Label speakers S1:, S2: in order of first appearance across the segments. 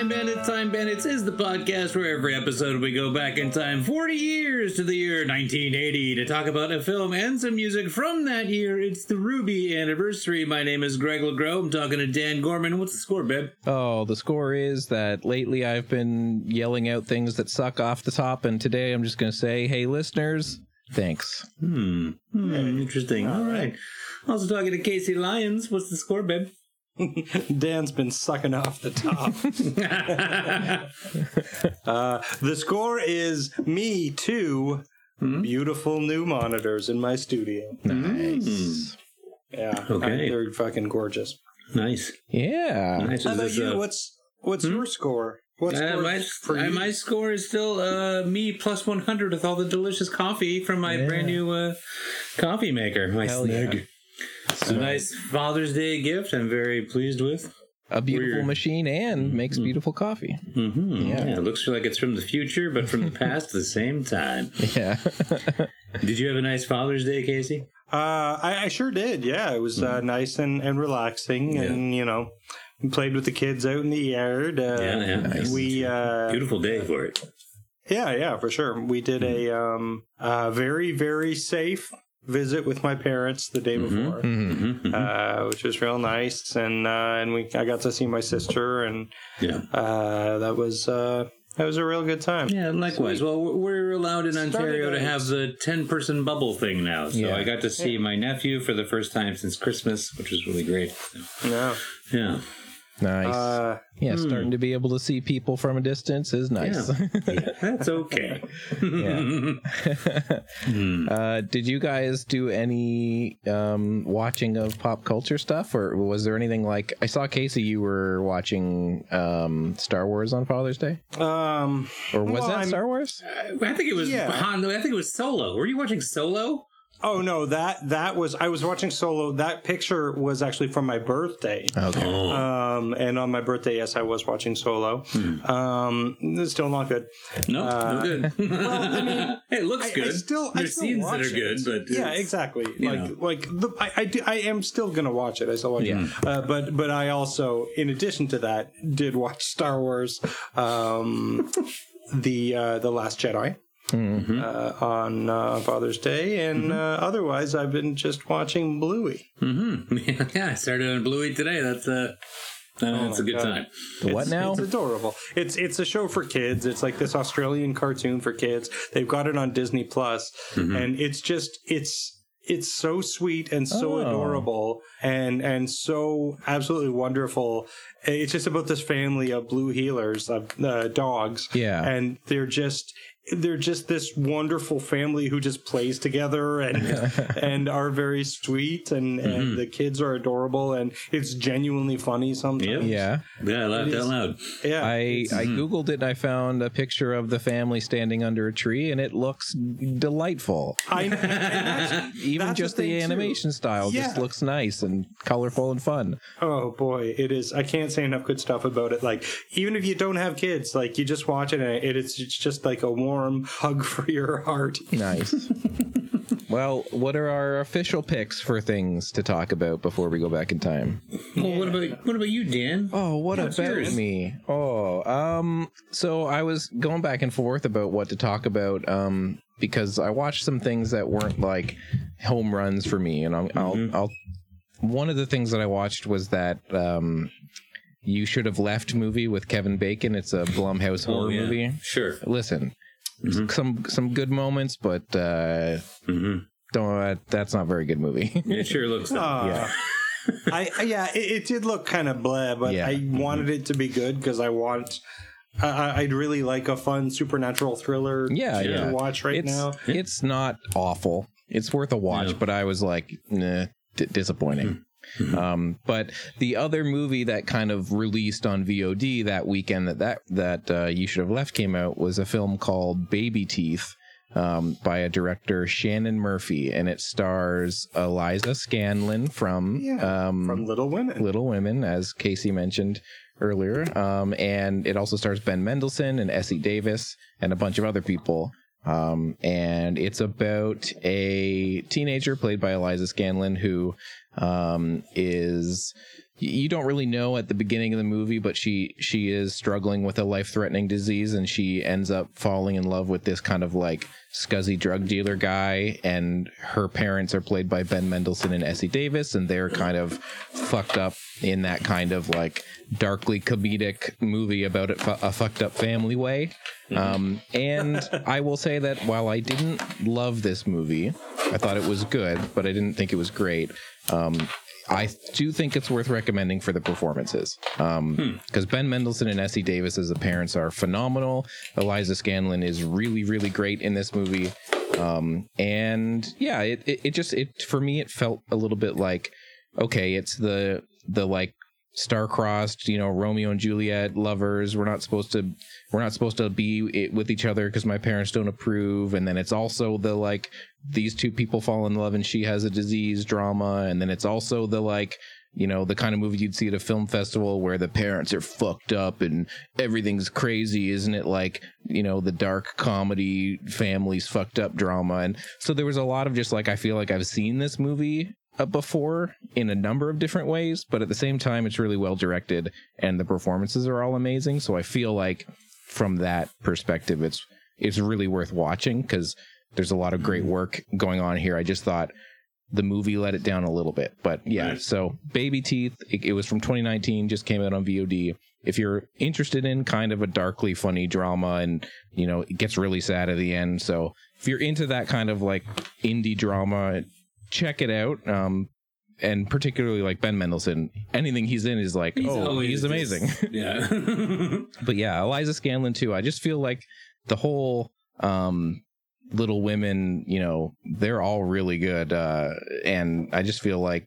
S1: Time Bandits. Time Bandits is the podcast where every episode we go back in time 40 years to the year 1980 to talk about a film and some music from that year. It's the Ruby anniversary. My name is Greg LeGros. I'm talking to Dan Gorman. What's the score, babe?
S2: Oh, the score is that lately I've been yelling out things that suck off the top, and today I'm just going to say, hey, listeners, thanks.
S1: Hmm. hmm interesting. All right. Also talking to Casey Lyons. What's the score, babe?
S3: Dan's been sucking off the top. uh, the score is me two hmm? beautiful new monitors in my studio.
S2: Nice.
S3: Yeah. Okay. They're fucking gorgeous.
S1: Nice.
S2: Yeah.
S3: Nice. How about you? Uh, what's what's hmm? your score? What's
S1: uh, my, uh, my score is still uh, me plus 100 with all the delicious coffee from my yeah. brand new uh, coffee maker. My Hell snug. Yeah. It's a nice Father's Day gift. I'm very pleased with.
S2: A beautiful Weird. machine and mm-hmm. makes beautiful coffee.
S1: Mm-hmm. Yeah. yeah. it looks like it's from the future, but from the past at the same time.
S2: Yeah.
S1: did you have a nice Father's Day, Casey?
S3: Uh, I, I sure did. Yeah, it was uh, mm-hmm. nice and, and relaxing, yeah. and you know, played with the kids out in the yard. Uh,
S1: yeah, yeah. Nice.
S3: We uh,
S1: beautiful day for it.
S3: Yeah, yeah, for sure. We did mm-hmm. a um, uh, very, very safe visit with my parents the day mm-hmm, before, mm-hmm, mm-hmm. Uh, which was real nice, and uh, and we I got to see my sister, and
S1: yeah,
S3: uh, that was. Uh, that was a real good time.
S1: Yeah, likewise. Sweet. Well, we're allowed in Ontario to have the 10 person bubble thing now. So yeah. I got to see yeah. my nephew for the first time since Christmas, which was really great.
S3: Yeah.
S1: Yeah.
S2: Nice. Uh, yeah, hmm. starting to be able to see people from a distance is nice.
S1: Yeah, yeah that's okay.
S2: hmm. uh, did you guys do any um, watching of pop culture stuff, or was there anything like I saw Casey? You were watching um, Star Wars on Father's Day,
S3: um,
S2: or was well, that I'm, Star Wars?
S1: Uh, I think it was. Yeah. Han, I think it was Solo. Were you watching Solo?
S3: Oh no, that that was I was watching Solo. That picture was actually from my birthday.
S2: Okay. Oh.
S3: Um, and on my birthday, yes, I was watching Solo. Hmm. Um, it's still not good.
S1: No, uh, no good. well, I mean, it looks good. I, I
S3: still,
S1: there's
S3: still
S1: scenes that are good, but
S3: yeah, exactly. Like know. like the I I, do, I, am still gonna watch it. I still watch yeah. it. Uh, but but I also, in addition to that, did watch Star Wars. Um, the uh, the Last Jedi mm-hmm. uh, on uh, Father's Day, and mm-hmm. uh, otherwise, I've been just watching Bluey.
S1: Mm-hmm. yeah, I started on Bluey today. That's uh, a that's oh a good God. time.
S2: The what now?
S3: It's adorable. It's it's a show for kids. It's like this Australian cartoon for kids. They've got it on Disney Plus, mm-hmm. and it's just it's it's so sweet and so oh. adorable and and so absolutely wonderful. It's just about this family of blue heelers of uh, dogs.
S2: Yeah,
S3: and they're just they're just this wonderful family who just plays together and and are very sweet and, and mm-hmm. the kids are adorable and it's genuinely funny sometimes.
S2: Yep.
S1: Yeah. Yeah, I laughed out loud.
S3: Yeah.
S2: I, I mm-hmm. Googled it and I found a picture of the family standing under a tree and it looks delightful.
S3: I
S2: Even that's just the, the animation too. style yeah. just looks nice and colorful and fun.
S3: Oh boy, it is. I can't say enough good stuff about it. Like even if you don't have kids, like you just watch it and it, it's, it's just like a warm warm hug for your heart.
S2: Nice. well, what are our official picks for things to talk about before we go back in time?
S1: Well, what about what about you, Dan?
S2: Oh, what What's about yours? me? Oh, um, so I was going back and forth about what to talk about, um, because I watched some things that weren't like home runs for me, and I'll, mm-hmm. I'll, I'll one of the things that I watched was that um, you should have left movie with Kevin Bacon. It's a Blumhouse oh, horror yeah. movie.
S1: Sure.
S2: Listen, mm-hmm. some some good moments, but uh, mm-hmm. don't. Uh, that's not a very good movie.
S1: it sure looks. Like,
S3: yeah. I, I, yeah, it, it, did look kind of blah, but yeah. I wanted it to be good because I want. I, would really like a fun supernatural thriller.
S2: Yeah,
S3: to
S2: yeah.
S3: watch right
S2: it's,
S3: now.
S2: It's not awful. It's worth a watch, yeah. but I was like, nah, d- disappointing. Hmm. Mm-hmm. Um, but the other movie that kind of released on VOD that weekend that that that uh, you should have left came out was a film called Baby Teeth. Um, by a director Shannon Murphy, and it stars Eliza Scanlen from
S3: yeah, um, from Little Women.
S2: Little Women, as Casey mentioned earlier, um, and it also stars Ben Mendelsohn and Essie Davis and a bunch of other people. Um, and it's about a teenager played by Eliza Scanlen who um, is you don't really know at the beginning of the movie, but she she is struggling with a life threatening disease, and she ends up falling in love with this kind of like scuzzy drug dealer guy, and her parents are played by Ben Mendelsohn and Essie Davis, and they're kind of fucked up in that kind of like darkly comedic movie about it, a fucked up family way. Um, and I will say that while I didn't love this movie, I thought it was good, but I didn't think it was great. Um, I do think it's worth recommending for the performances. Because um, hmm. Ben Mendelsohn and Essie Davis as the parents are phenomenal. Eliza Scanlen is really, really great in this movie. Um, and yeah, it, it, it just, it, for me, it felt a little bit like, okay, it's the, the like star-crossed you know romeo and juliet lovers. We're not supposed to we're not supposed to be with each other because my parents don't approve. And then it's also the like these two people fall in love and she has a disease drama. And then it's also the like you know the kind of movie you'd see at a film festival where the parents are fucked up and everything's crazy isn't it? Like you know the dark comedy families fucked up drama. And so there was a lot of just like i feel like i've seen this movie before in a number of different ways, but at the same time, it's really well directed and the performances are all amazing. So I feel like from that perspective, it's it's really worth watching because there's a lot of great mm-hmm. work going on here. I just thought the movie let it down a little bit, but yeah. Right. So Baby Teeth, it, it was from 2019, just came out on VOD. If you're interested in kind of a darkly funny drama and you know it gets really sad at the end, so if you're into that kind of like indie drama check it out. Um, and particularly like Ben Mendelsohn, anything he's in is like, he's oh, he's amazing.
S1: Yeah.
S2: but yeah, Eliza Scanlen too. I just feel like the whole um, Little Women, you know, they're all really good. Uh, and I just feel like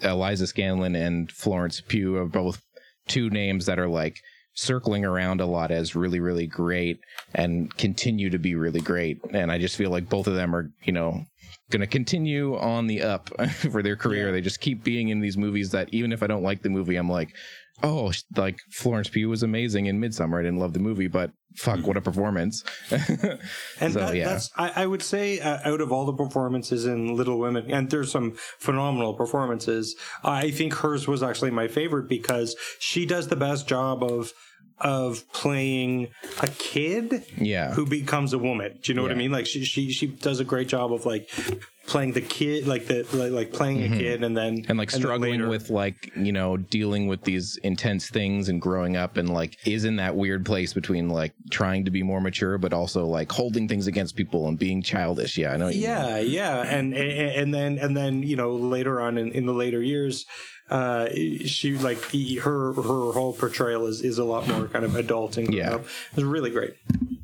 S2: Eliza Scanlen and Florence Pugh are both two names that are like circling around a lot as really, really great and continue to be really great. And I just feel like both of them are, you know, going to continue on the up for their career. Yeah. They just keep being in these movies that even if I don't like the movie, I'm like, oh, like Florence Pugh was amazing in Midsommar. I didn't love the movie, but fuck, mm-hmm. what a performance!
S3: and so, that, yeah. that's I, I, would say uh, out of all the performances in Little Women, and there's some phenomenal performances. I think hers was actually my favorite because she does the best job of of playing a kid
S2: yeah.
S3: who becomes a woman. Do you know yeah. what i mean? Like she, she she does a great job of like playing the kid like the like, like playing mm-hmm. a kid and then
S2: and like struggling with like you know dealing with these intense things and growing up and like is in that weird place between like trying to be more mature but also like holding things against people and being childish. Yeah i know
S3: yeah yeah. And, and and then and then you know later on in, in the later years uh, she like her her whole portrayal is, is a lot more kind of adult and yeah. up. It was really great.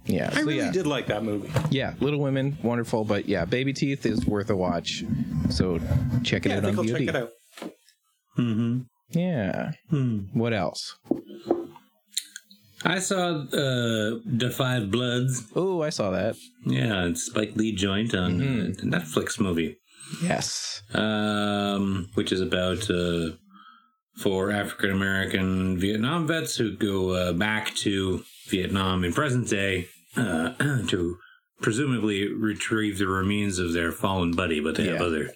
S2: Yeah,
S3: I so really yeah. did like that movie.
S2: Yeah, Little Women, wonderful, but yeah, Baby Teeth is worth a watch. So check it yeah, out I think on I'll VOD. Check it out.
S3: Mm-hmm.
S2: Yeah.
S3: Hmm.
S2: What else?
S1: I saw uh, Da 5 Bloods.
S2: Oh, I saw that.
S1: Yeah, it's Spike Lee joint on mm-hmm. Netflix movie.
S2: Yes.
S1: Um, which is about uh, four African American Vietnam vets who go uh, back to Vietnam in present day uh, to presumably retrieve the remains of their fallen buddy, but they yeah. have other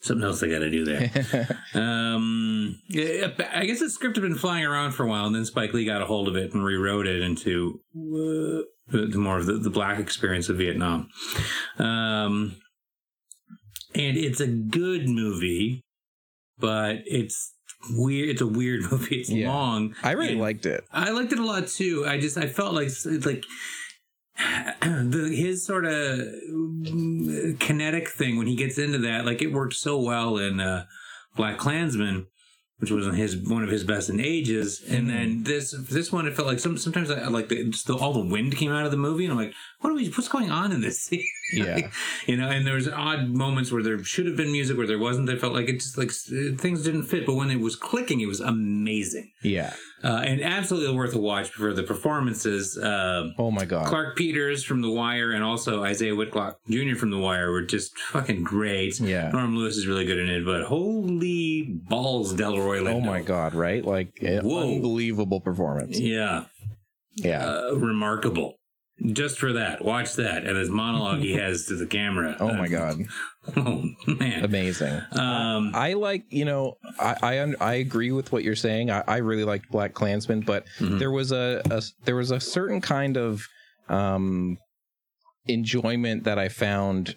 S1: something else they got to do there. um, I guess the script had been flying around for a while, and then Spike Lee got a hold of it and rewrote it into uh, the, more of the, the, black experience of Vietnam. Um, and it's a good movie, but it's weird. It's a weird movie. It's yeah. long.
S2: I really liked it.
S1: I liked it a lot too. I just I felt like like the his sort of kinetic thing when he gets into that, like it worked so well in uh, Black Klansman which was his one of his best in ages. And then mm-hmm. this this one, it felt like some sometimes I like the, just the, all the wind came out of the movie, and I'm like, what are we? What's going on in this scene?
S2: Yeah,
S1: you know. And there was odd moments where there should have been music, where there wasn't. I felt like it just like things didn't fit. But when it was clicking, it was amazing.
S2: Yeah,
S1: uh, and absolutely worth a watch for the performances. Uh,
S2: oh my god,
S1: Clarke Peters from The Wire, and also Isaiah Whitlock Jr. from The Wire were just fucking great.
S2: Yeah,
S1: Norm Lewis is really good in it, but holy balls, Delroy Lindo.
S2: Oh my god, right? Like Whoa. unbelievable performance.
S1: Yeah,
S2: yeah,
S1: uh, remarkable just for that. Watch that and his monologue he has to the camera.
S2: Oh my god.
S1: Oh man.
S2: Amazing.
S1: Um,
S2: I like, you know, I I, I agree with what you're saying. I, I really liked Black Klansman, but
S1: Mhm.
S2: there was a, a there was a certain kind of um enjoyment that I found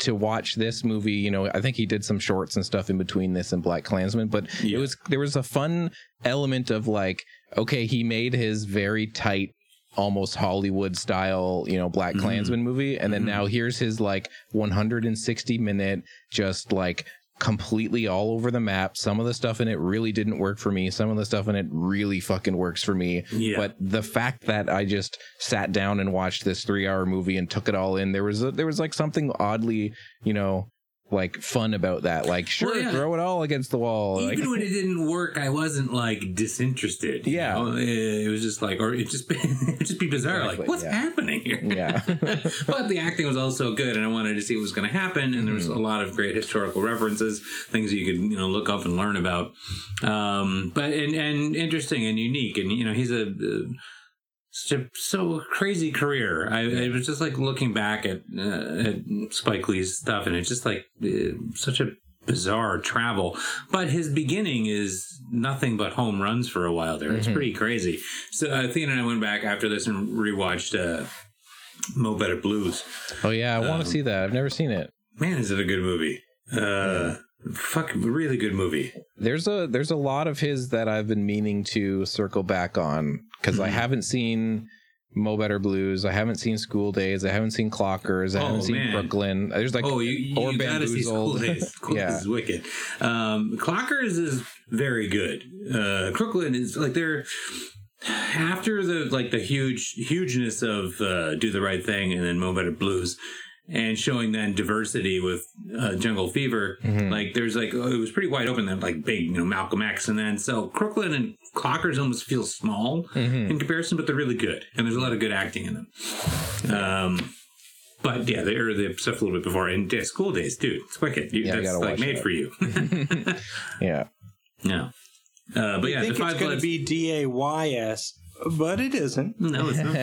S2: to watch this movie. You know, I think he did some shorts and stuff in between this and Black Klansman, but
S1: Yeah.
S2: it was there was a fun element of like, okay, he made his very tight almost Hollywood style, you know, Black
S1: Mhm.
S2: Klansman movie. And then
S1: Mhm.
S2: now here's his like 160 minute, just like completely all over the map. Some of the stuff in it really didn't work for me. Some of the stuff in it really fucking works for me.
S1: yeah.
S2: But the fact that I just sat down and watched this three hour movie and took it all in, there was a, there was like something oddly, you know, like fun about that. Like, sure,
S1: Well, yeah.
S2: throw it all against the wall. Like,
S1: Even when it didn't work, I wasn't like disinterested.
S2: Yeah.
S1: know? it was just like, or it just it just be bizarre.
S2: Exactly,
S1: like, what's
S2: yeah.
S1: happening here?
S2: yeah.
S1: but the acting was also good, and I wanted to see what was going to happen. And there was
S2: Mm-hmm.
S1: a lot of great historical references, things you could you know look up and learn about. Um, but and and interesting and unique, and you know he's a. Uh, a so crazy career. I, I was just like looking back at uh, at Spike Lee's stuff, and it's just like uh, such a bizarre travel. But his beginning is nothing but home runs for a while there. It's
S2: Mhm.
S1: pretty crazy. So uh, Athena and I went back after this and rewatched uh, Mo Better Blues.
S2: Oh yeah, I want
S1: Um,
S2: to see that. I've never seen it.
S1: Man, is it a good movie? Uh, fuck, really good movie.
S2: There's a there's a lot of his that I've been meaning to circle back on because I
S1: Mhm.
S2: haven't seen Mo Better Blues. I haven't seen School Daze. I haven't seen Clockers. I
S1: Oh,
S2: haven't seen
S1: man.
S2: Crooklyn. There's like
S1: oh, you, you
S2: or
S1: gotta see School Daze. School
S2: Yeah.
S1: Days is wicked. Um, Clockers is very good. Uh, Crooklyn is like they're after the like the huge hugeness of uh, Do the Right Thing and then Mo Better Blues. And showing then diversity with uh, Jungle Fever,
S2: Mhm.
S1: like there's like oh, it was pretty wide open then like big you know Malcolm X and then so Crooklyn and Clockers almost feel small
S2: Mhm.
S1: in comparison, but they're really good, and there's a lot of good acting in them. Um, but yeah, they are the stuff a little bit before. And yeah, School Daze, dude, it's wicked. You,
S2: Yeah, I
S1: that's
S2: gotta
S1: like made
S2: that.
S1: for you.
S2: yeah.
S1: yeah, uh, but yeah,
S3: I think
S1: the five
S3: it's going to be D A Y S, but it isn't.
S1: No, it's not.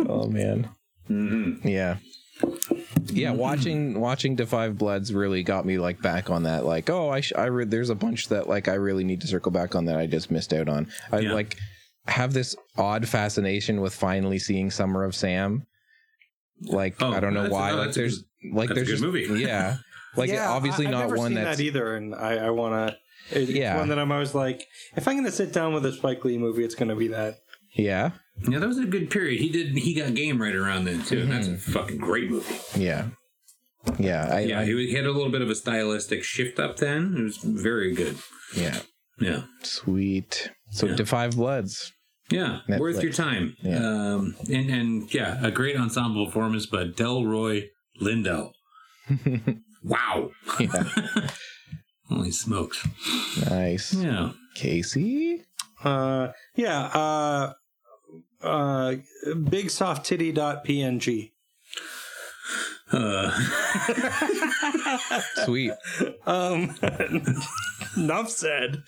S2: oh man.
S1: Mhm.
S2: Yeah. Yeah, watching watching Da Five Bloods really got me like back on that. Like, oh, I sh- I re- there's a bunch that like I really need to circle back on that I just missed out on. I
S1: Yeah.
S2: like have this odd fascination with finally seeing Summer of Sam. Like
S1: Oh,
S2: I don't know why.
S1: no,
S2: like
S1: that's a
S2: there's like
S1: that's a
S2: there's
S1: good
S2: just,
S1: movie.
S2: Yeah. Like
S3: yeah,
S2: obviously
S3: I, I've
S2: not
S3: never
S2: one
S3: seen
S2: that's
S3: that either, and I, I want to. It's
S2: Yeah.
S3: one that I'm always like, if I'm going to sit down with a Spike Lee movie, it's going to be that.
S2: yeah.
S1: yeah, that was a good period. He did. He got game right around then too. That's
S2: Mm-hmm.
S1: a fucking great movie.
S2: Yeah. Yeah. I,
S1: Yeah,
S2: I-
S1: he, he had a little bit of a stylistic shift up then. It was very good.
S2: yeah.
S1: Yeah.
S2: Sweet. So
S1: Yeah.
S2: Da Five Bloods.
S1: Yeah,
S2: Netflix.
S1: worth your time.
S2: Yeah.
S1: Um, and and yeah, a great ensemble performance by Delroy Lindo. wow.
S2: Yeah.
S1: Holy smokes.
S2: nice.
S1: Yeah.
S2: Casey?
S3: Uh, yeah. Uh, uh, bigsofttitty.png.
S1: Uh,
S2: Sweet.
S3: Um, enough said.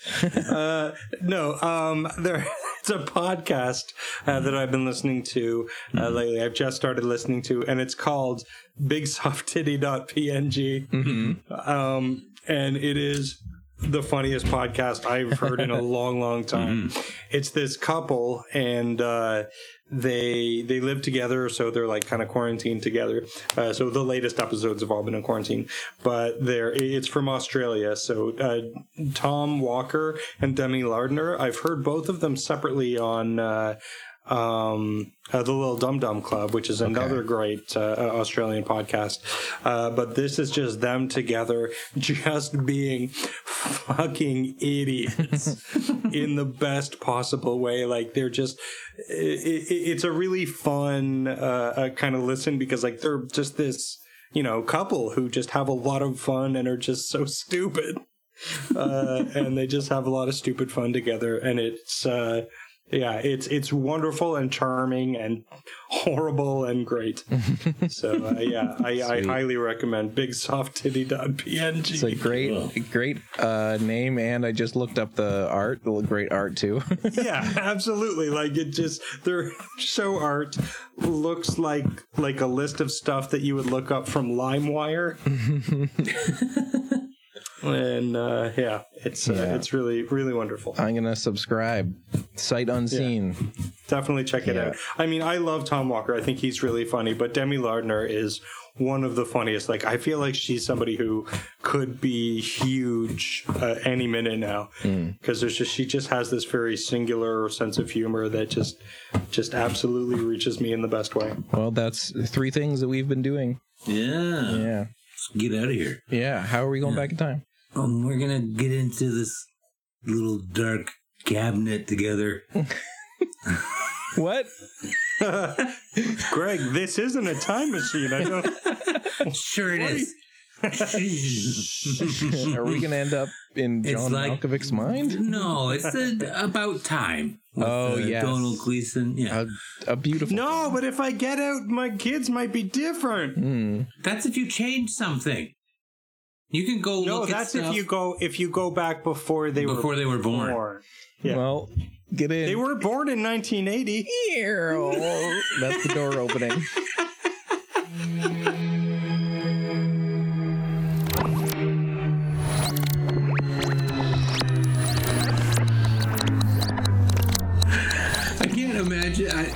S3: Uh, no, um, there. It's a podcast uh, that I've been listening to uh, lately. I've just started listening to, and it's called BigSoftTitty.png.
S2: Mm-hmm.
S3: Um, and it is the funniest podcast I've heard in a long, long time. It's this couple, and uh, they they live together, so they're like kind of quarantined together. Uh, so the latest episodes have all been in quarantine, but they're it's from Australia. So uh, Tom Walker and Demi Lardner, I've heard both of them separately on. Uh, um, uh, the Little Dum Dum Club, which is another great uh, Australian podcast. Uh, but this is just them together, just being fucking idiots in the best possible way. Like they're just, it, it, it's a really fun uh, uh, kind of listen because like they're just this, you know, couple who just have a lot of fun and are just so stupid. uh, and they just have a lot of stupid fun together, and it's uh, yeah, it's it's wonderful and charming and horrible and great. so uh, yeah, I, I highly recommend BigSoftTitty.png.
S2: It's a great, great uh, name, and I just looked up the art. The great art too.
S3: yeah, absolutely. Like it just their show art looks like like a list of stuff that you would look up from LimeWire. And uh, yeah, it's uh, it's really really wonderful.
S2: I'm gonna subscribe. Sight unseen.
S3: Definitely check it
S2: Yeah.
S3: out. I mean, I love Tom Walker. I think he's really funny, but Demi Lardner is one of the funniest. Like, I feel like she's somebody who could be huge uh, any minute now because there's just she just has this very singular sense of humor that just just absolutely reaches me in the best way.
S2: Well, that's three things that we've been doing.
S1: Yeah.
S2: Yeah,
S1: Get out of here.
S2: yeah. How are we going back in time?
S1: Um, we're gonna get into this little dark cabinet together.
S2: What?
S3: Greg, this isn't a time machine. I don't.
S1: Sure it is.
S2: Are we gonna end up in
S1: It's
S2: John
S1: like-
S2: Malkovich's mind?
S1: no, it's uh about time. with,
S2: Oh, yeah.
S1: Domhnall Gleeson. Yeah,
S2: A, a beautiful.
S3: No, but if I get out, my kids might be different.
S2: Hmm.
S1: that's if you change something. You can go
S3: No,
S1: look at
S3: that's
S1: stuff
S3: if you go if you go back before they were
S1: before they were born.
S3: born. Yeah.
S2: Well, get in.
S3: They were born in 1980.
S2: That's the door opening.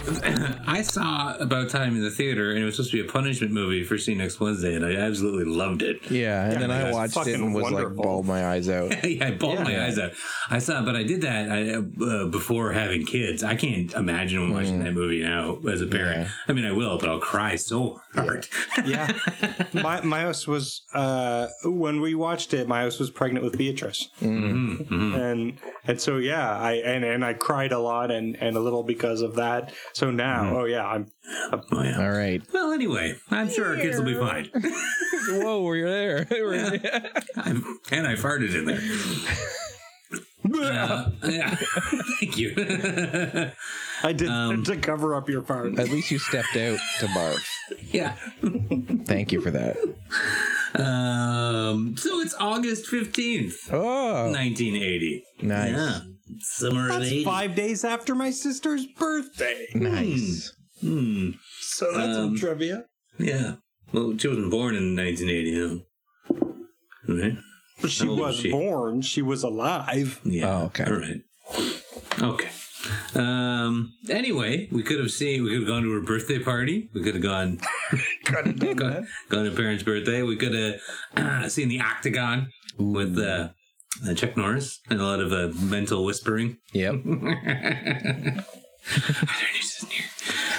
S1: Imagine. I, I saw About Time in the theater, and it was supposed to be a punishment movie for seeing next Wednesday, and I absolutely loved it.
S2: Yeah, and then I
S3: that's
S2: watched it and was
S3: wonderful.
S2: like bawled my eyes out.
S1: yeah, I bawled my eyes out. I saw, but I did that I, uh, before having kids. I can't imagine watching that movie now as a parent.
S2: Yeah.
S1: I mean, I will, but I'll cry so hard.
S3: Yeah. My Myos was uh when we watched it, Myos was pregnant with Beatrice.
S1: Mm-hmm,
S3: And and so yeah, I and, and I cried a lot and and a little because of that. So now, oh yeah, I'm
S1: Oh, yeah.
S2: All right.
S1: Well, anyway, I'm sure our kids will be fine.
S2: Whoa, we're there. We're-
S1: I'm, and I farted in there. Uh, yeah. Thank you.
S3: I did
S1: Um,
S3: to cover up your fart.
S2: At least you stepped out to barf.
S1: yeah.
S2: Thank you for that.
S1: Um, so it's August 15th,
S2: Oh,
S1: 1980.
S2: nice.
S1: Yeah. Summer of
S3: That's
S1: 80.
S3: five days after my sister's birthday.
S2: Nice.
S1: Hmm.
S3: So that's
S1: Um,
S3: some trivia.
S1: Yeah. Well, she wasn't born in 1980, huh? Right?
S3: But she
S1: How old was
S3: was
S1: she?
S3: born. She was alive.
S1: Yeah.
S2: Oh, okay.
S1: All right. Okay. Um. Anyway, we could have seen. We could have gone to her birthday party. We could have gone
S3: Could've done
S1: gone,
S3: that.
S1: gone to parents' birthday. We could have uh, seen the Octagon with uh, uh, Chuck Norris and a lot of uh, mental whispering.
S2: Yep.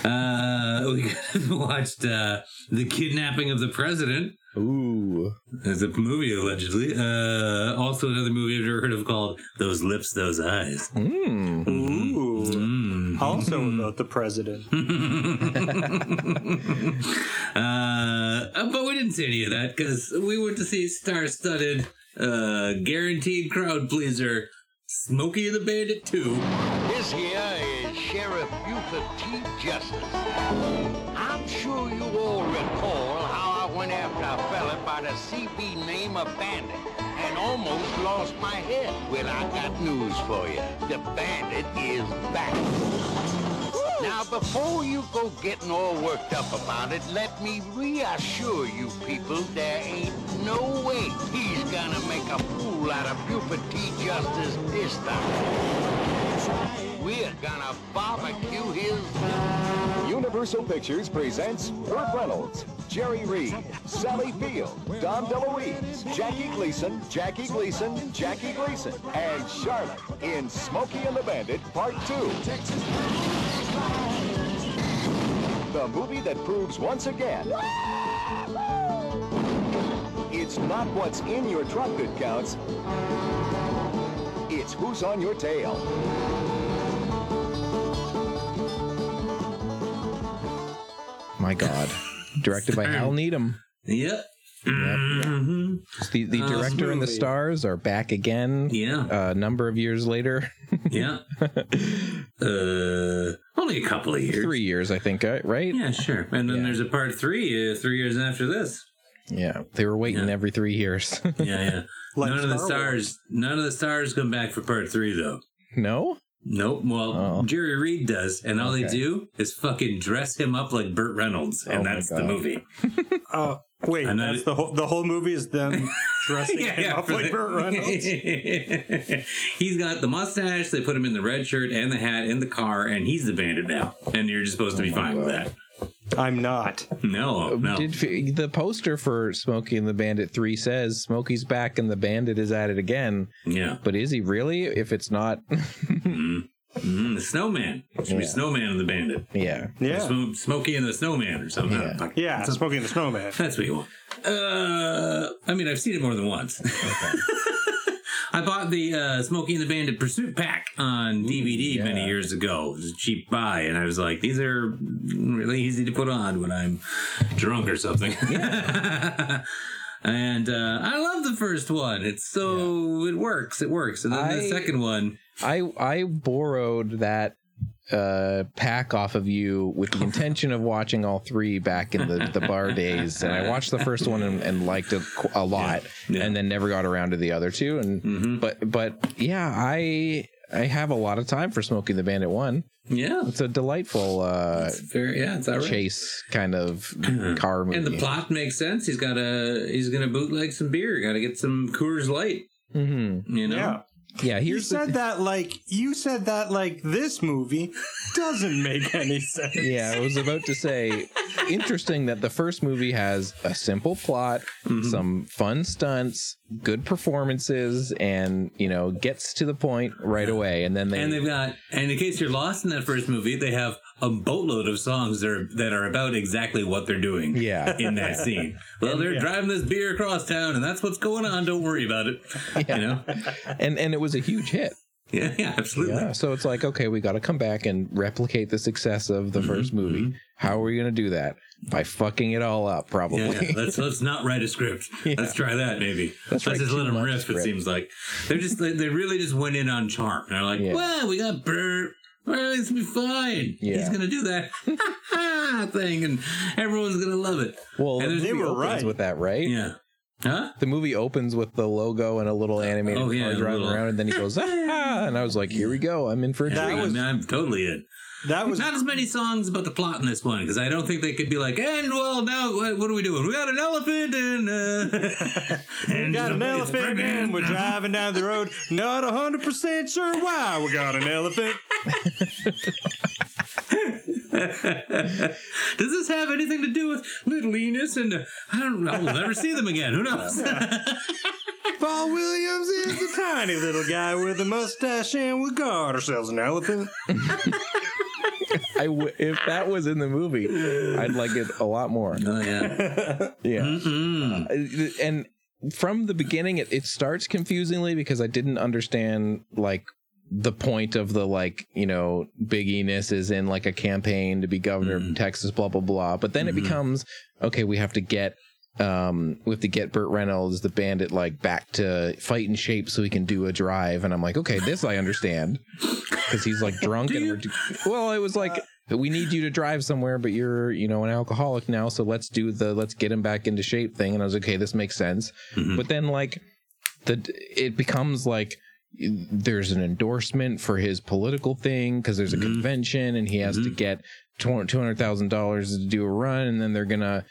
S1: Uh, we watched uh, the kidnapping of the president.
S2: Ooh.
S1: As a movie, allegedly. Uh, also, another movie I've never heard of called "Those Lips, Those Eyes."
S2: Mm.
S3: Ooh.
S1: Mm.
S3: Also about the president.
S1: uh, but we didn't see any of that because we went to see star-studded, uh, guaranteed crowd pleaser, Smokey the Bandit Two.
S4: This here is Sheriff Buford T. Justice. I'm sure you all recall how I went after a fella by the CB name of Bandit and almost lost my head. Well, I got news for you. The Bandit is back. Now, before you go getting all worked up about it, let me reassure you people there ain't no way he's gonna make a fool out of Buford T. Justice this time. We're gonna barbecue his...
S5: Universal Pictures presents Burt Reynolds, Jerry Reed, Sally Field, Dom DeLuise, Jackie Gleason, Jackie Gleason, Jackie Gleason, and Charlotte in Smokey and the Bandit Part 2. The movie that proves once again it's not what's in your trunk that counts, it's who's on your tail.
S2: My God. Directed by Hal Needham.
S1: Yep. Mhm.
S2: The the
S1: Uh,
S2: director and the stars are back again.
S1: Yeah.
S2: A number of years later.
S1: Yeah. uh, only a couple of years.
S2: Three years, I think, uh, right?
S1: Yeah, sure. And then
S2: Yeah.
S1: there's a part three, uh, three years after this.
S2: Yeah, they were waiting
S1: Yeah.
S2: every three years.
S1: Yeah, yeah.
S3: Like
S1: none of the
S3: Star
S1: stars, none of the stars come back for part three, though.
S2: no?
S1: Nope. Well,
S2: Oh.
S1: Jerry Reed does, and all they do is fucking dress him up like Burt Reynolds, and
S2: Oh
S1: that's the
S2: God.
S1: movie.
S3: Uh, wait,
S1: I'm not-
S3: that's the whole the whole movie is them dressing him up
S1: for
S3: like
S1: the-
S3: Burt Reynolds.
S1: he's got the mustache. They put him in the red shirt and the hat in the car, and he's the bandit now. And you're just supposed to be oh fine with that.
S3: I'm not.
S1: No, no.
S2: Did the poster for Smokey and the Bandit 3 says Smokey's back and the bandit is at it again.
S1: yeah.
S2: But is he really? If it's not, mm-hmm.
S1: Mm, the snowman. It should be Snowman and the Bandit.
S2: yeah.
S3: Yeah,
S1: Sm- Smokey and the Snowman or something.
S2: Yeah.
S1: Fuck.
S3: yeah, Smoking the Snowman.
S1: That's what you want. Uh, I mean, I've seen it more than once. I bought the uh, Smokey and the Bandit Pursuit Pack on DVD many years ago. It was a cheap buy, and I was like, these are really easy to put on when I'm drunk or something. and uh, I love the first one. It's so it works. It works. And then the second one,
S2: I I borrowed that uh pack off of you with the intention of watching all three back in the the bar days and i watched the first one and, and liked it a lot
S1: Yeah.
S2: and then never got around to the other two and
S1: Mhm.
S2: but but yeah i i have a lot of time for smoking the bandit one
S1: yeah,
S2: it's a delightful uh
S1: it's very yeah, it's all right.
S2: chase kind of car movie
S1: And the plot makes sense. He's got a he's gonna bootleg some beer. Got to get some Coors Light.
S2: hmm
S1: You know.
S3: Yeah,
S2: yeah
S3: you
S2: here's the
S3: said that like you said that like this movie doesn't make any sense.
S2: Yeah, I was about to say, interesting that the first movie has a simple plot,
S1: Mm-hmm.
S2: some fun stunts, good performances, and you know gets to the point right away. And then they,
S1: And they've got, and in case you're lost in that first movie, they have a boatload of songs that are, that are about exactly what they're doing.
S2: yeah,
S1: In that scene. Well, they're
S3: Yeah.
S1: driving this beer across town, and that's what's going on. Don't worry about it.
S2: Yeah.
S1: You know?
S2: and and it was a huge hit.
S1: Yeah, yeah, absolutely.
S2: Yeah, so it's like okay, we got to come back and replicate the success of the mm-hmm, first movie. Mm-hmm. How are we going to do that? By fucking it all up, probably.
S1: Yeah, yeah. Let's let's not write a script. Let's try that maybe.
S2: Let's
S1: Let's, just let them
S2: much
S1: riff. It seems like they're just they, they really just went in on charm. They're like,
S2: Yeah.
S1: well, we got Burt. Well, it's gonna be fine.
S2: Yeah.
S1: He's gonna do that thing, and everyone's gonna love it.
S2: Well,
S1: And
S3: They were right.
S2: with that, right?
S1: Yeah. Huh?
S2: The movie opens with the logo and a little animated
S1: Oh, yeah,
S2: car driving
S1: little-
S2: around, and then he goes, ah, and I was like, here we go, I'm in for a
S1: Yeah,
S2: treat.
S1: I mean, I'm totally in.
S3: That was
S1: Not as many songs about the plot in this one because I don't think they could be like, and well, now what, are we doing? We got an elephant and uh, and
S3: got an elephant and we're driving down the road. Not hundred percent sure why we got an elephant.
S1: Does this have anything to do with little Enos? And uh, I don't know. We'll never see them again. Who knows?
S3: Paul Williams is a tiny little guy with a mustache, and we got ourselves an elephant.
S2: I w- if that was in the movie, I'd like it a lot more.
S1: oh yeah.
S2: Yeah. Uh, and from the beginning, it, it starts confusingly because I didn't understand like the point of the like you know Big Enos is in like a campaign to be governor of Texas, blah blah blah. But then it becomes okay. We have to get um we have to get Burt Reynolds the bandit like back to fight in shape so he can do a drive and I'm like okay this I understand because he's like drunk and we're do- well it was like we need you to drive somewhere but you're you know an alcoholic now so let's do the let's get him back into shape thing. And I was okay this makes sense. Mm-hmm. But then like the it becomes like there's an endorsement for his political thing because there's a mm-hmm. convention and he has to mm-hmm. get $200,000 to do a run and then they're going to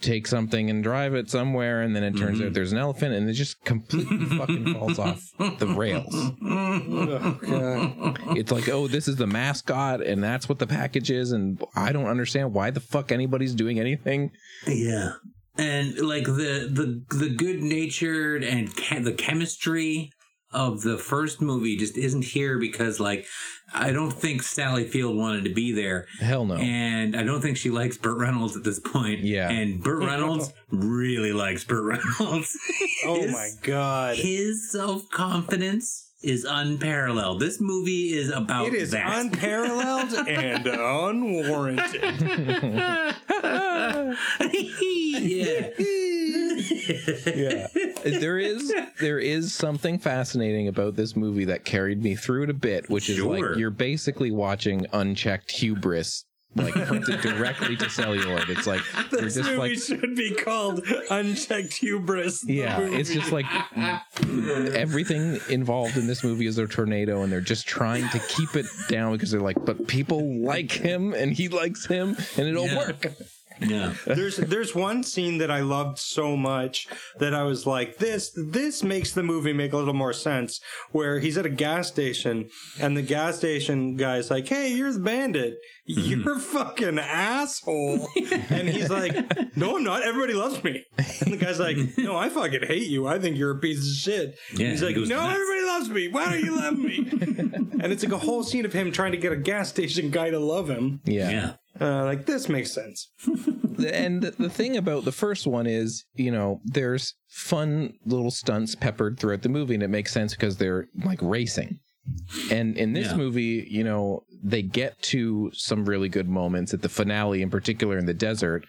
S2: take something and drive it somewhere and then it turns out mm-hmm. there's an elephant and it just completely fucking falls off the rails. It's like, oh, this is the mascot and that's what the package is and I don't understand why the fuck anybody's doing anything.
S1: Yeah. And like the the the good natured and che- the chemistry of the first movie just isn't here because like I don't think Sally Field wanted to be there.
S2: Hell no.
S1: And I don't think she likes Burt Reynolds at this point.
S2: Yeah.
S1: And Burt Reynolds really likes Burt Reynolds.
S3: Oh
S1: His-
S3: my god!
S1: His self confidence is unparalleled. This movie is about
S3: It is
S1: that.
S3: unparalleled and unwarranted.
S1: yeah.
S3: Yeah.
S2: there is there is something fascinating about this movie that carried me through it a bit, which is
S1: Sure.
S2: like you're basically watching unchecked hubris like printed directly to celluloid. It's like you're
S3: This
S2: just
S3: movie
S2: like
S3: should be called Unchecked Hubris. the
S2: yeah, it's just like everything involved in this movie is a tornado, and they're just trying to keep it down because they're like, but people like him and he likes him, and it'll
S1: Yeah.
S2: work.
S1: Yeah.
S3: there's there's one scene that I loved so much that I was like this this makes the movie make a little more sense where he's at a gas station and the gas station guy's like hey you're the bandit. Mm-hmm. You're a fucking asshole. And he's like no I'm not. Everybody loves me. And the guy's like no I fucking hate you. I think you're a piece of shit.
S1: Yeah,
S3: he's like
S1: goes
S3: no
S1: nuts.
S3: everybody loves me. Why don't you love me? And it's like a whole scene of him trying to get a gas station guy to love him.
S2: Yeah.
S1: Yeah.
S3: Uh, like this makes sense
S2: and the- the thing about the first one is, you know, there's fun little stunts peppered throughout the movie, and it makes sense because they're like racing. And in this
S1: Yeah.
S2: movie, you know, they get to some really good moments at the finale, in particular in the desert.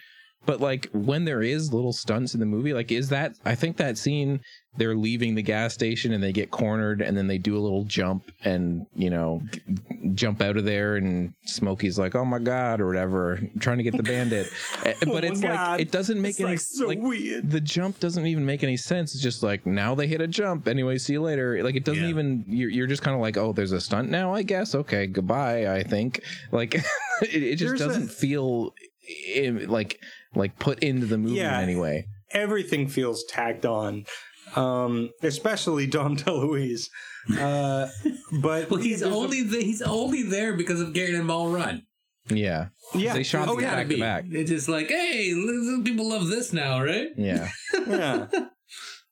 S2: But like when there is little stunts in the movie, like is that I think that scene they're leaving the gas station and they get cornered and then they do a little jump and you know g- jump out of there and Smokey's like oh my god or whatever trying to get the bandit but
S3: Oh
S2: it's
S3: God.
S2: like it doesn't make
S3: It's,
S2: any
S3: like, so
S2: like,
S3: weird.
S2: the jump doesn't even make any sense it's just like now they hit a jump anyway see you later like it doesn't
S1: Yeah.
S2: even you're, you're just kind of like oh there's a stunt now I guess okay goodbye I think like it, it just
S3: There's
S2: doesn't feel eh, like like put into the movie
S3: Yeah.
S2: in any way
S3: everything feels tacked on, um, especially Dom DeLuise. Uh, but
S1: Well, he's
S3: there's a-
S1: only the, he's only there because of Cannonball Run.
S2: yeah
S3: yeah,
S2: they shot
S3: oh, yeah,
S2: back to back
S1: It's just like, hey, people love this now, right?
S2: yeah
S3: yeah.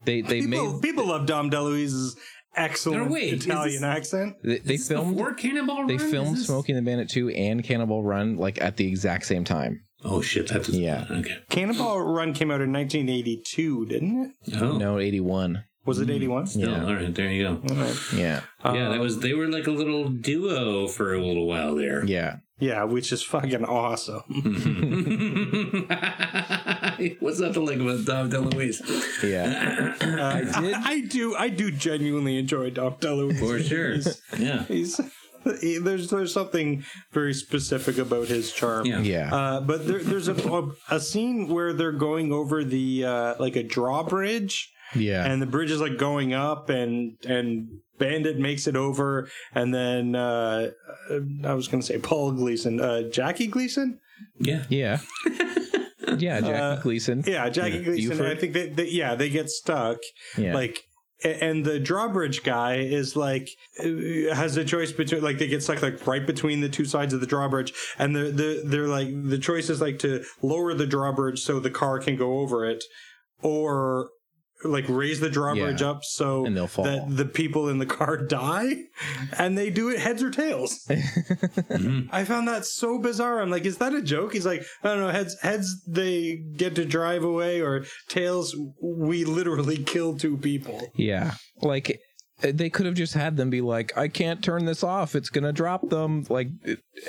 S2: they they
S3: People,
S2: made
S3: people love Dom DeLuise's excellent
S1: wait,
S3: Italian
S1: this-
S3: accent.
S2: they, they filmed
S1: before Cannonball
S2: they filmed Smoking the Bandit 2 and Cannonball Run like at the exact same time
S1: Oh shit, that's
S2: Yeah.
S1: Okay.
S3: Cannonball Run came out in 1982, didn't it?
S1: Oh,
S2: no 81
S3: Was it hmm. 81?
S1: Still,
S2: Yeah.
S1: all right, there you go.
S3: All right.
S2: yeah
S1: yeah, that was they were like a little duo for a little while there.
S2: yeah
S3: Yeah, which is fucking awesome.
S1: What's that to like about Dom DeLuise?
S2: yeah uh, I did
S3: I do, I do genuinely enjoy Dom DeLuise.
S1: For sure.
S3: He's,
S1: Yeah.
S3: he's he, there's there's something very specific about his charm.
S1: Yeah.
S2: yeah
S3: Uh, but there, there's a, a a scene where they're going over the uh, like a drawbridge,
S2: yeah
S3: and the bridge is like going up, and and Bandit makes it over, and then uh, uh, I was gonna say Paul Gleason, uh, Jackie Gleason,
S1: Yeah.
S2: yeah yeah Jackie
S3: Uh,
S2: Gleason
S3: yeah, Jackie Gleason.
S2: Buford.
S3: I think they, they yeah they get stuck,
S2: yeah
S3: like. And the drawbridge guy is like has a choice between like they get stuck like right between the two sides of the drawbridge, and the the they're like the choice is like to lower the drawbridge so the car can go over it, or like raise the drawbridge
S2: Yeah.
S3: up so
S2: And they'll fall.
S3: that the people in the car die, and they do it heads or tails. I found that so bizarre. I'm like, is that a joke? He's like, I don't know. Heads, heads, they get to drive away, or tails, we literally kill two people.
S2: Yeah. Like they could have just had them be like, I can't turn this off. It's going to drop them. Like,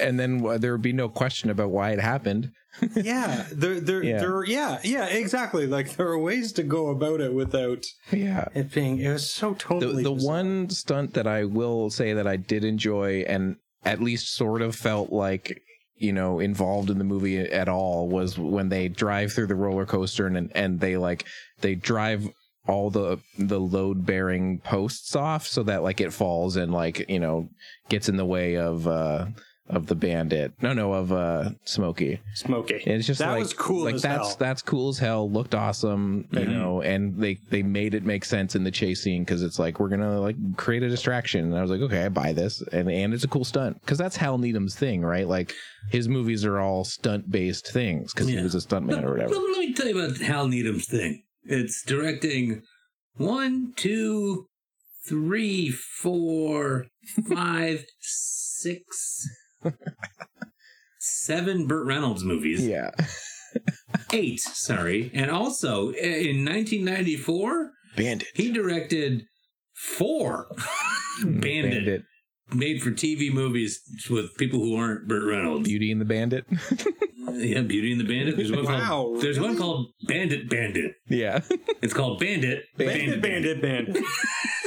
S2: and then uh, there would be no question about why it happened.
S3: Yeah, there, there,
S2: Yeah.
S3: there. Yeah, yeah, exactly. Like there are ways to go about it without
S2: Yeah.
S3: it being. It was so
S2: The,
S3: totally.
S2: the
S3: bizarre.
S2: one stunt that I will say that I did enjoy and at least sort of felt like, you know, involved in the movie at all was when they drive through the roller coaster and, and they like, they drive all the the load bearing posts off so that like it falls and like you know gets in the way of uh of the bandit. No no of uh smokey.
S3: Smokey.
S2: and it's just
S3: that
S2: like
S3: was cool
S2: like
S3: as
S2: that's
S3: hell.
S2: that's cool as hell looked awesome you know and they they made it make sense in the chase scene because it's like we're gonna like create a distraction. And i was like okay i buy this. And and it's a cool stunt because that's hal needham's thing right? Like his movies are all stunt based things because he was a stuntman or whatever.
S1: Let, let me tell you about Hal Needham's thing. It's directing one, two, three, four, five, six, seven Burt Reynolds movies.
S2: yeah
S1: Eight, sorry. And also eh, in 1994,
S2: bandit
S1: he directed four mm, Bandit,
S2: bandit
S1: made for TV movies with people who aren't Burt Reynolds.
S2: beauty and the bandit
S1: Yeah, Beauty and the Bandit. There's one
S3: Wow,
S1: called. There's one called Bandit Bandit.
S2: Yeah.
S1: It's called Bandit
S3: Bandit, bandit, bandit. bandit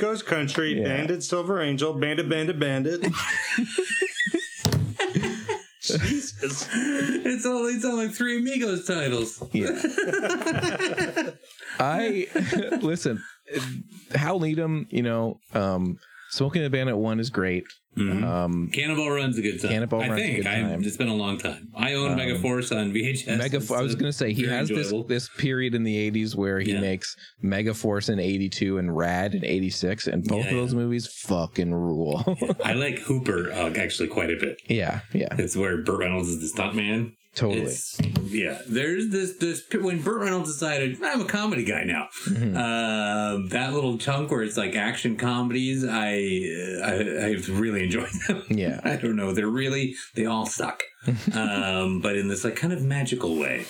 S3: goes country.
S2: Yeah.
S3: Bandit, Silver Angel. Bandit, bandit, bandit. Jesus.
S1: It's only It's all like three Amigos titles.
S2: Yeah. I listen. Hal Needham, you know, um, Smoking the Bandit one is great. Um,
S1: Cannonball Run's a good time.
S2: Cannonball
S1: I
S2: Run's a
S1: think
S2: good time. Um,
S1: it's been a long time. I own Megaforce on VHS.
S2: Mega.
S1: It's,
S2: I was
S1: uh,
S2: gonna say he has this
S1: enjoyable.
S2: this period in the '80s where he
S1: Yeah.
S2: makes Megaforce in '82 and Rad in '86, and both
S1: Yeah,
S2: of those movies fucking rule.
S1: I like Hooper uh, actually quite a bit.
S2: yeah, yeah,
S1: It's where Burt Reynolds is the stuntman.
S2: Totally.
S1: It's, yeah, there's this this when Burt Reynolds decided I'm a comedy guy now.
S2: Mm-hmm.
S1: Uh, that little chunk where it's like action comedies, I I, I really enjoy them.
S2: Yeah.
S1: I don't know, they're really they all suck, um, but in this like kind of magical way.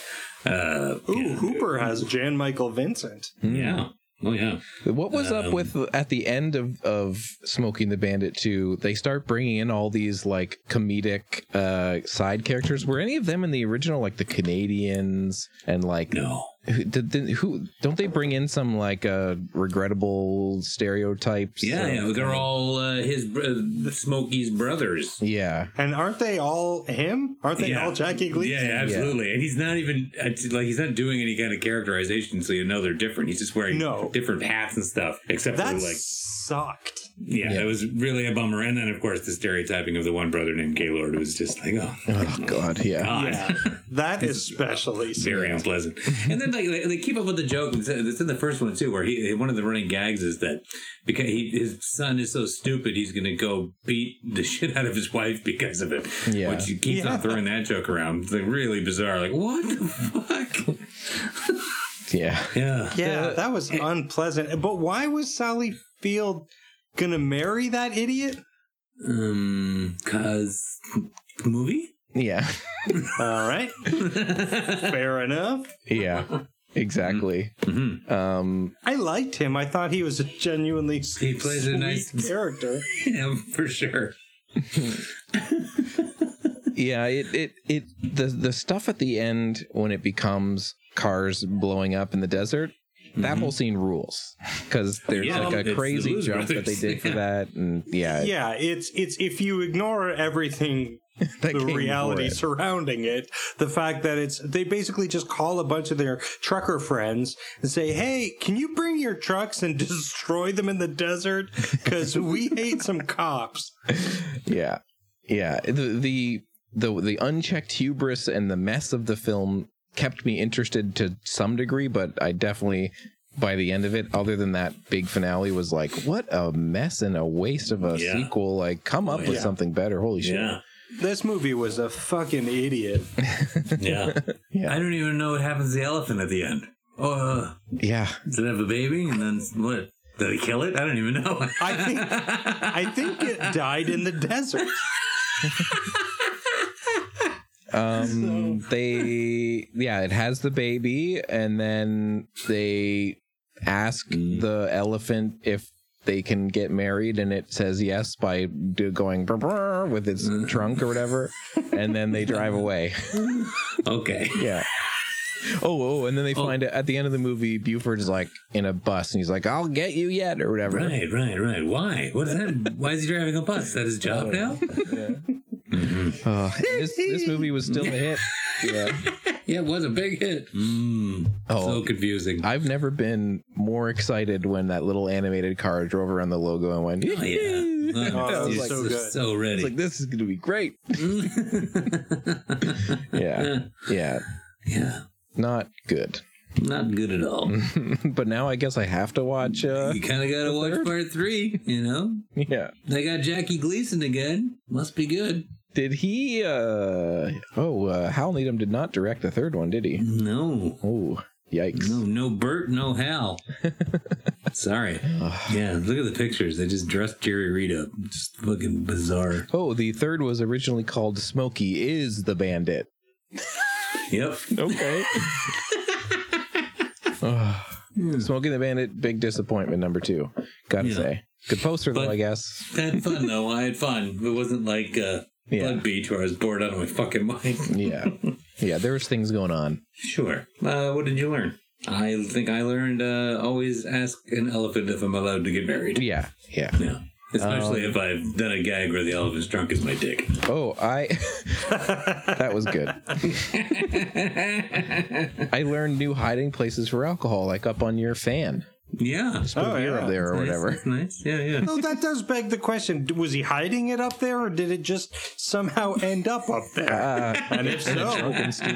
S1: Uh,
S3: Ooh, Hooper has Jan Michael Vincent.
S1: yeah. Oh yeah.
S2: What was up
S1: Um,
S2: with at the end of of Smokey and the Bandit 2? They start bringing in all these like comedic uh side characters. Were any of them in the original, like the Canadians and like
S1: No.
S2: Who, did, did- who don't they bring in some like uh regrettable stereotypes?
S1: Yeah, yeah, they're all uh, his br- Smokey's brothers.
S2: yeah.
S3: And aren't they all him? Aren't they
S1: Yeah.
S3: all Jackie Gleason?
S1: Yeah, absolutely. And he's not even like he's not doing any kind of characterization, so you know they're different. He's just wearing
S3: No.
S1: different hats and stuff. Except
S3: That
S1: for like,
S3: sucked.
S1: yeah,
S2: Yeah.
S1: it was really a bummer. And then of course the stereotyping of the one brother named Gaylord was just like, oh,
S2: Oh god, yeah.
S1: God.
S3: Yeah, that especially
S1: Very
S3: sucked.
S1: unpleasant. and then like they, they keep up with the joke. It's, it's in the first one too, where he one of the running gags is that because he, his son is so stupid, he's going to go beat the shit out of his wife because of it.
S2: Yeah.
S1: which he keeps
S3: Yeah.
S1: on throwing that joke around. It's like really bizarre. Like what the fuck?
S2: Yeah.
S1: Yeah.
S3: Yeah, that was unpleasant. But why was Sally Field gonna marry that idiot?
S1: Um, cause movie.
S2: Yeah.
S3: All right, fair enough.
S2: Yeah. Exactly.
S1: Mm-hmm.
S2: Um
S3: I liked him. I thought he was a genuinely
S1: He plays a nice-
S3: character.
S1: Yeah, for sure.
S2: yeah, it it it the the stuff at the end when it becomes cars blowing up in the desert that whole scene rules because there's
S1: Mm-hmm. Yeah,
S2: like a crazy
S1: Blues
S2: jump that they
S1: Brothers.
S2: did for
S1: Yeah.
S2: that and yeah,
S3: Yeah, it's it's if you ignore everything the reality
S2: it.
S3: surrounding it. The fact that it's they basically just call a bunch of their trucker friends and say, "Hey, can you bring your trucks and destroy them in the desert? Because we hate some cops."
S2: Yeah, yeah. The the the the unchecked hubris and the mess of the film kept me interested to some degree, but I definitely by the end of it, other than that big finale, was like, what a mess and a waste of a
S1: Yeah.
S2: sequel. Like, come up with
S3: yeah.
S2: something better. Holy shit.
S1: Yeah.
S3: This movie was a fucking idiot.
S1: Yeah.
S2: Yeah.
S1: I don't even know what happens to the elephant at the end. Oh, uh,
S2: Yeah.
S1: does it have a baby? And then what? Did they kill it? I don't even know.
S3: I think I think it died in the desert.
S2: Um, they, yeah, it has the baby, and then they ask the elephant if they can get married, and it says yes by do, going brr, brr, with its trunk or whatever, and then they drive away.
S1: okay.
S2: yeah. Oh, oh, and then they find it at the end of the movie. Buford is like in a bus, and he's like, "I'll get you yet," or whatever.
S1: Right, right, right. Why? What is that? Why is he driving a bus? Is that his job now?
S2: Uh, this this movie was still a hit. Yeah.
S1: Yeah, it was a big hit. Mm,
S2: Oh.
S1: so confusing.
S2: I've never been more excited when that little animated car drove around the logo and went,
S1: Oh, yeah.
S3: Oh, that was
S1: It's
S3: so good.
S1: So ready.
S2: was like, this is going to be great. Yeah. Yeah.
S1: yeah,
S2: Not good.
S1: not good at all.
S2: but now I guess I have to watch. Uh,
S1: You kind of got to watch part three, you know?
S2: yeah.
S1: They got Jackie Gleason again. Must be good.
S2: Did he? uh Oh, uh, Hal Needham did not direct the third one, did he?
S1: No,
S2: Oh, yikes.
S1: no, no Burt, no Hal. Sorry. Yeah, look at the pictures. They just dressed Jerry Reed up. Just fucking bizarre.
S2: Oh, the third was originally called Smokey is the Bandit.
S1: Yep.
S2: Okay. Smokey and the Bandit, big disappointment number two. Gotta
S1: Yeah.
S2: say. Good poster though, I guess.
S1: I had fun though. I had fun. It wasn't like uh
S2: Yeah.
S1: Blood Beach where I was bored out of my fucking mind.
S2: Yeah. Yeah, there was things going on.
S1: Sure. Uh, what did you learn? I think I learned uh, always ask an elephant if I'm allowed to get married.
S2: Yeah. Yeah.
S1: Yeah. Especially if I've done a gag where the elephant's drunk as my dick.
S2: Oh, I That was good. I learned new hiding places for alcohol like up on your fan.
S1: Yeah.
S2: Put
S3: Oh,
S2: beer
S3: yeah.
S2: up there or
S1: Nice,
S2: whatever.
S1: nice. Yeah, yeah.
S3: Oh, that does beg the question: Was he hiding it up there, or did it just somehow end up up there?
S2: Uh,
S3: and if so,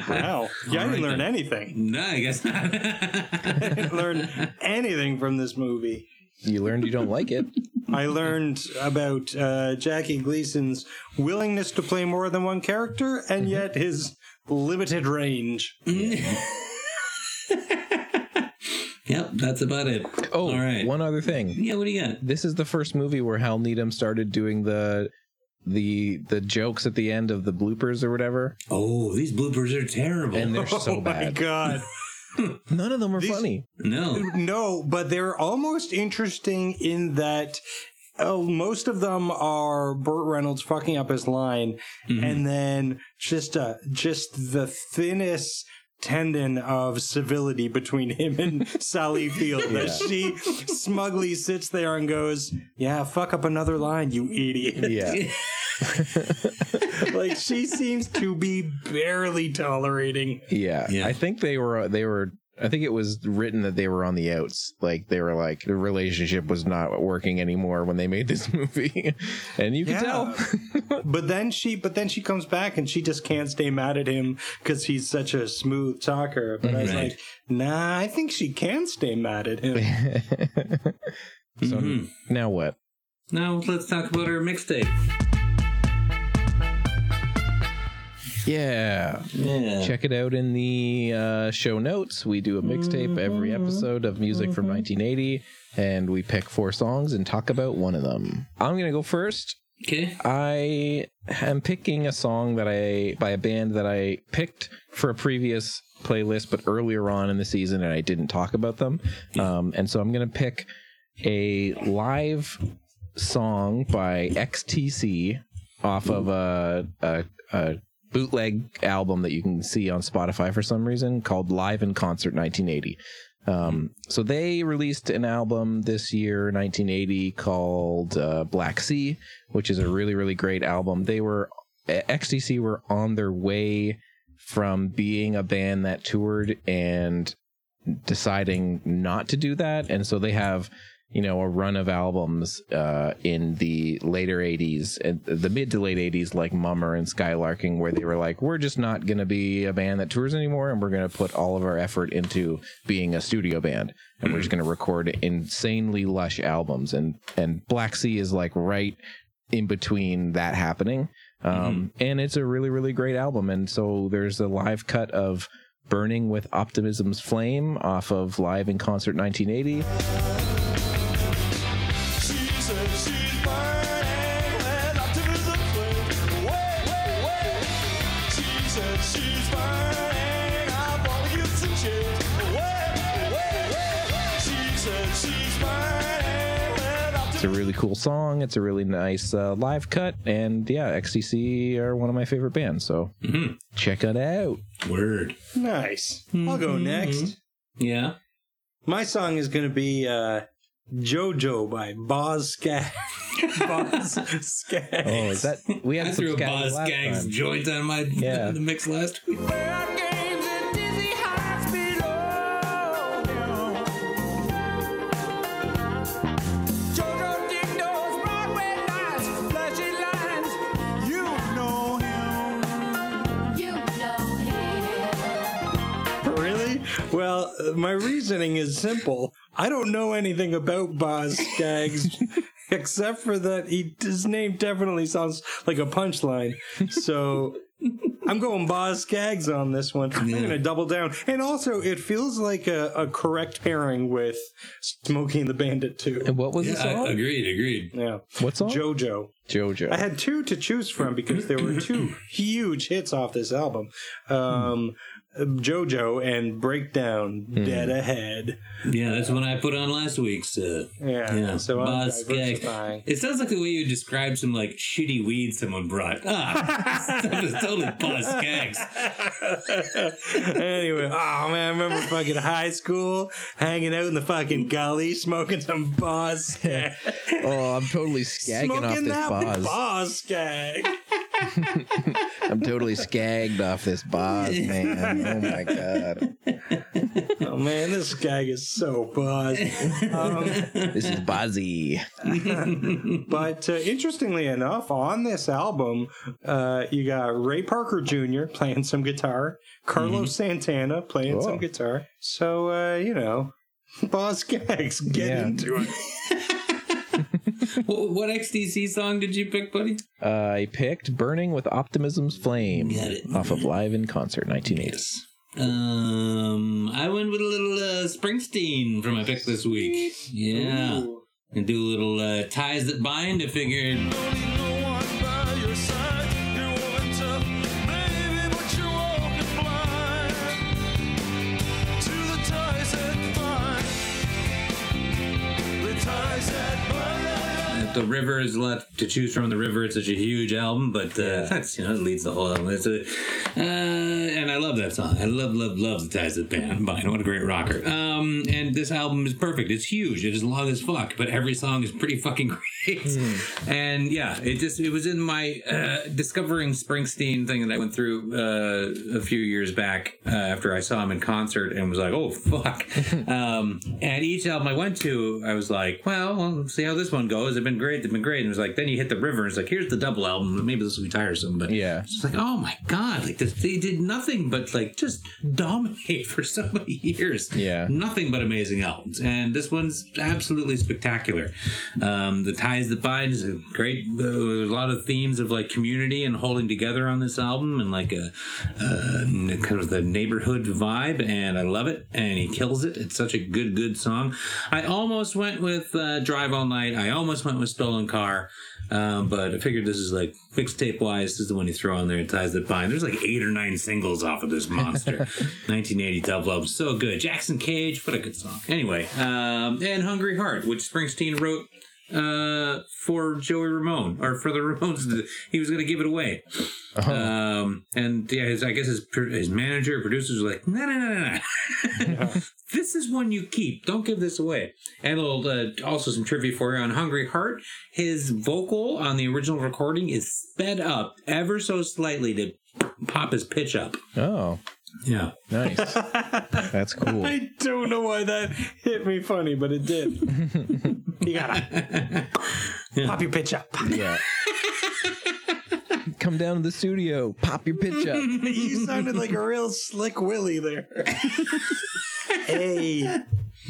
S3: wow, yeah, I didn't learn anything.
S1: No, I guess not.
S3: I didn't learn anything from this movie.
S2: you learned you don't like it.
S3: I learned about uh, Jackie Gleason's willingness to play more than one character, and yet his limited range.
S1: Yep, that's about it.
S2: Oh,
S1: All right.
S2: one other thing.
S1: Yeah, what do you got?
S2: This is the first movie where Hal Needham started doing the the the jokes at the end of the bloopers or whatever,
S1: Oh, these bloopers are terrible.
S2: and they're so bad.
S3: oh my god.
S2: None of them are
S3: These-
S2: funny.
S1: no.
S3: No, but they're almost interesting in that oh, most of them are Burt Reynolds fucking up his line, and then just uh, just the thinnest tendon of civility between him and Sally Field. That she smugly sits there and goes, "Yeah, fuck up another line, you idiot."
S2: Yeah.
S3: like she seems to be barely tolerating.
S2: Yeah.
S1: Yeah.
S2: I think they were they were I think it was written that they were on the outs. Like they were like the relationship was not working anymore when they made this movie. and you can
S3: Yeah.
S2: tell.
S3: But then she, but then she comes back and she just can't stay mad at him because he's such a smooth talker. But I was like, nah, I think she can stay mad at him.
S2: so
S1: Mhm.
S2: now what?
S1: Now let's talk about our mixtape.
S2: Yeah.
S1: Yeah.
S2: Check it out in the uh, show notes. We do a mixtape every episode of music from 1980, and we pick four songs and talk about one of them. I'm going to go first.
S1: Okay.
S2: I am picking a song that I by a band that I picked for a previous playlist, but earlier on in the season, and I didn't talk about them. Um, and so I'm gonna pick a live song by XTC off of a, a, a bootleg album that you can see on Spotify for some reason called Live in Concert 1980. Um, so they released an album this year, 1980, called uh, Black Sea, which is a really, really great album. They were XTC were on their way from being a band that toured and deciding not to do that, and so they have you know a run of albums uh, in the later 80s and the mid to late 80s like mummer and skylarking where they were like we're just not going to be a band that tours anymore and we're going to put all of our effort into being a studio band and we're just going to record insanely lush albums. And and black sea is like right in between that happening. Um, and it's a really really great album and so there's a live cut of burning with optimism's flame off of live in concert 1980 really cool song. It's a really nice uh, live cut, and yeah, XTC are one of my favorite bands. So check it out.
S1: Word.
S3: Nice. I'll go next.
S1: Yeah.
S3: My song is going to be uh, JoJo by Boz Skaggs. Boz Skaggs.
S2: Oh, is that we had
S1: I
S2: some
S1: threw a
S2: scatting
S1: Boz
S2: last
S1: Gags
S2: time.
S1: joint on my
S2: Yeah.
S1: in the mix last week.
S3: My reasoning is simple. I don't know anything about Boz Skaggs except for that he his name definitely sounds like a punchline. So I'm going Boz Skaggs on this one. I'm going to double down. And also, it feels like a, a correct pairing with Smokey and the Bandit too.
S2: And what was the
S1: Yeah,
S2: song?
S1: I, agreed, agreed.
S3: Yeah.
S2: What song?
S3: JoJo.
S2: JoJo.
S3: I had two to choose from because there were two huge hits off this album. Um, JoJo and Breakdown
S2: Hmm.
S3: Dead Ahead.
S1: Yeah, that's when I put on last week's. Uh,
S3: Yeah,
S1: yeah,
S3: so I'm diversifying.
S1: It sounds like the way you describe some like shitty weed someone brought. Ah, stuff is totally Boss Skaggs.
S3: anyway, oh man, I remember fucking high school, hanging out in the fucking gully, smoking some boss.
S2: Oh, I'm totally skagging off this
S3: that
S2: boss.
S3: boss skag.
S2: I'm totally skagged off this boss, man. Oh my god.
S3: Oh man, this skag is so boss. Um,
S2: This is Bozzy.
S3: But uh, interestingly enough, on this album, uh, you got Ray Parker Jr. playing some guitar, Carlos Santana playing
S2: Oh.
S3: some guitar. So uh, you know, Boss Gags, get
S2: Yeah.
S3: into it.
S1: what, what XTC song did you pick, buddy?
S2: Uh, I picked Burning with Optimism's Flame off of Live in Concert 1980.
S1: Um, I went with a little uh, Springsteen for my pick this week. Yeah, and do a little uh, ties that bind. I figured.
S6: The
S1: river is a lot to choose from. The river, it's such a huge album, but uh, that's you know it leads the whole album. It's a, uh, and I love that song. I love, love, love the ties that band. Bind. What a great rocker. Um, and this album is perfect. It's huge. It is long as fuck, but every song is pretty fucking great. And yeah, it just it was in my uh, discovering Springsteen thing that I went through uh, a few years back uh, after I saw him in concert and was like, oh fuck. um, and each album I went to, I was like, well, well, see how this one goes. They've been great. They've been great. And it was like, then you hit the river. And it's like, here's the double album. Maybe this will be tiresome, but
S2: Yeah.
S1: it's like, oh my god, like this, they did nothing but like just dominate for so many years.
S2: Yeah.
S1: nothing but amazing albums, and this one's absolutely spectacular. Um, the ties that bind is a great. Uh, a lot of themes of like community and holding together on this album, and like a, uh, kind of the neighborhood vibe, and I love it. And he kills it. It's such a good, good song. I almost went with uh, Drive All Night. I almost went with Stolen Car. Um, but I figured this is like mixtape wise, this is the one you throw on there, and Ties That Bind. There's like eight or nine singles off of this monster. 1980 double album. So good. Jackson Cage, what a good song. Anyway, um, and Hungry Heart, which Springsteen wrote uh, for Joey Ramone, or for the Ramones. He was going to give it away. Um, and yeah, his, I guess his, his manager, producers were like, no, no, no, no, no. this is one you keep. Don't give this away. And a little, uh, also some trivia for you on Hungry Heart. His vocal on the original recording is sped up ever so slightly to pop his pitch up.
S2: Oh,
S1: Yeah.
S2: nice. That's cool.
S3: I don't know why that hit me funny, but it did. you gotta pop your pitch up.
S2: Yeah. Come down to the studio, pop your pitch up.
S3: you sounded like a real slick Willie there. hey,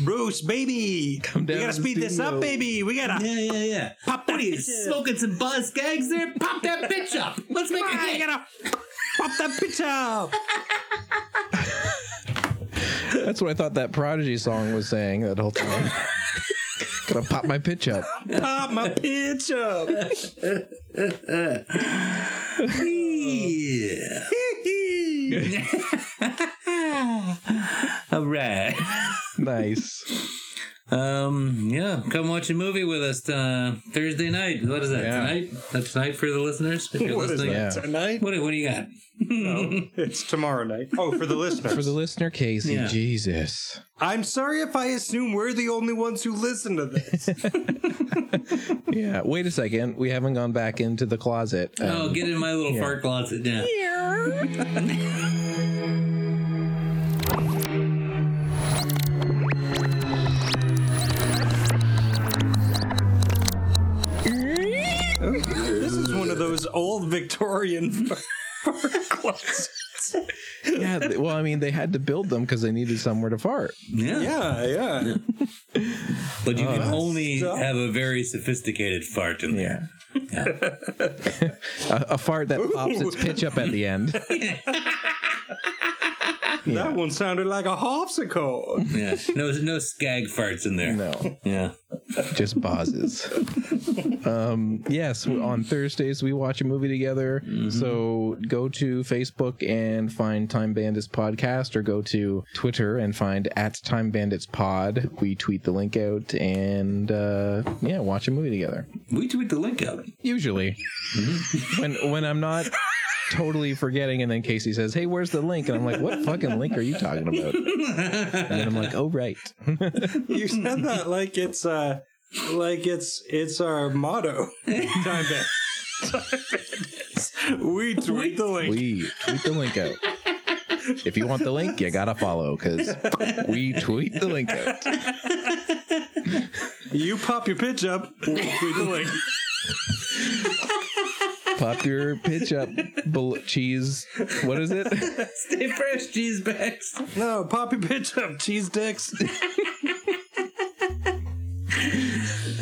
S3: Bruce, baby,
S2: Come down
S3: we gotta
S2: to the
S3: speed this up, baby. We gotta.
S1: Yeah, yeah, yeah.
S3: Pop
S1: What are you
S3: pitch up.
S1: smoking some buzz gags there? Pop that bitch up. Let's make it
S3: you
S1: hit.
S3: gotta pop that pitch up.
S2: That's what I thought that Prodigy song was saying that whole time. Gonna pop my pitch up.
S3: Pop my pitch up.
S1: Yeah. All right.
S2: Nice.
S1: Um. Yeah. Come watch a movie with us uh, Thursday night. What is that
S2: Yeah.
S1: tonight? That's tonight for the listeners. If you're
S3: What is
S1: listening.
S3: that
S2: Yeah.
S3: tonight?
S1: What, what do you got?
S3: It's tomorrow night. Oh, for the listeners.
S2: For the listener, Casey,
S1: Yeah.
S2: Jesus.
S3: I'm sorry if I assume we're the only ones who listen to this.
S2: Yeah. Wait a second. We haven't gone back into the closet.
S1: Oh,
S2: Um,
S1: get in my little
S2: yeah.
S1: fart closet. Yeah.
S3: this is one of those old Victorian closets.
S2: yeah. Well, I mean, they had to build them because they needed somewhere to fart.
S1: Yeah.
S3: Yeah, yeah.
S1: But you
S2: Oh,
S1: can only
S3: stuff.
S1: have a very sophisticated fart in there.
S2: a, a fart that pops its pitch up at the end.
S3: That one sounded like a harpsichord.
S1: Yeah. No, no skag farts in there.
S2: No.
S1: Yeah.
S2: just pauses. um, yes, on Thursdays we watch a movie together. So go to Facebook and find Time Bandits podcast, or go to Twitter and find at Time Bandits Pod. We tweet the link out and uh, yeah, watch a movie together.
S1: We tweet the link out.
S2: Usually, when when I'm not totally forgetting, and then Casey says, "Hey, where's the link?" and I'm like, "What fucking link are you talking about?" and then I'm like, "Oh, right."
S3: You said that like it's uh like it's it's our motto. Time band. Time bandits. We tweet the link.
S2: we tweet the link out. If you want the link, you gotta follow because we tweet the link out.
S3: You pop your pitch up. We tweet the link.
S2: Pop your pitch up, bel- cheese. What is it?
S1: Stay fresh, cheese bags.
S3: No, pop your pitch up, cheese dicks.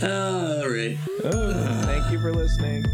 S1: All right.
S2: Oh, thank you for listening.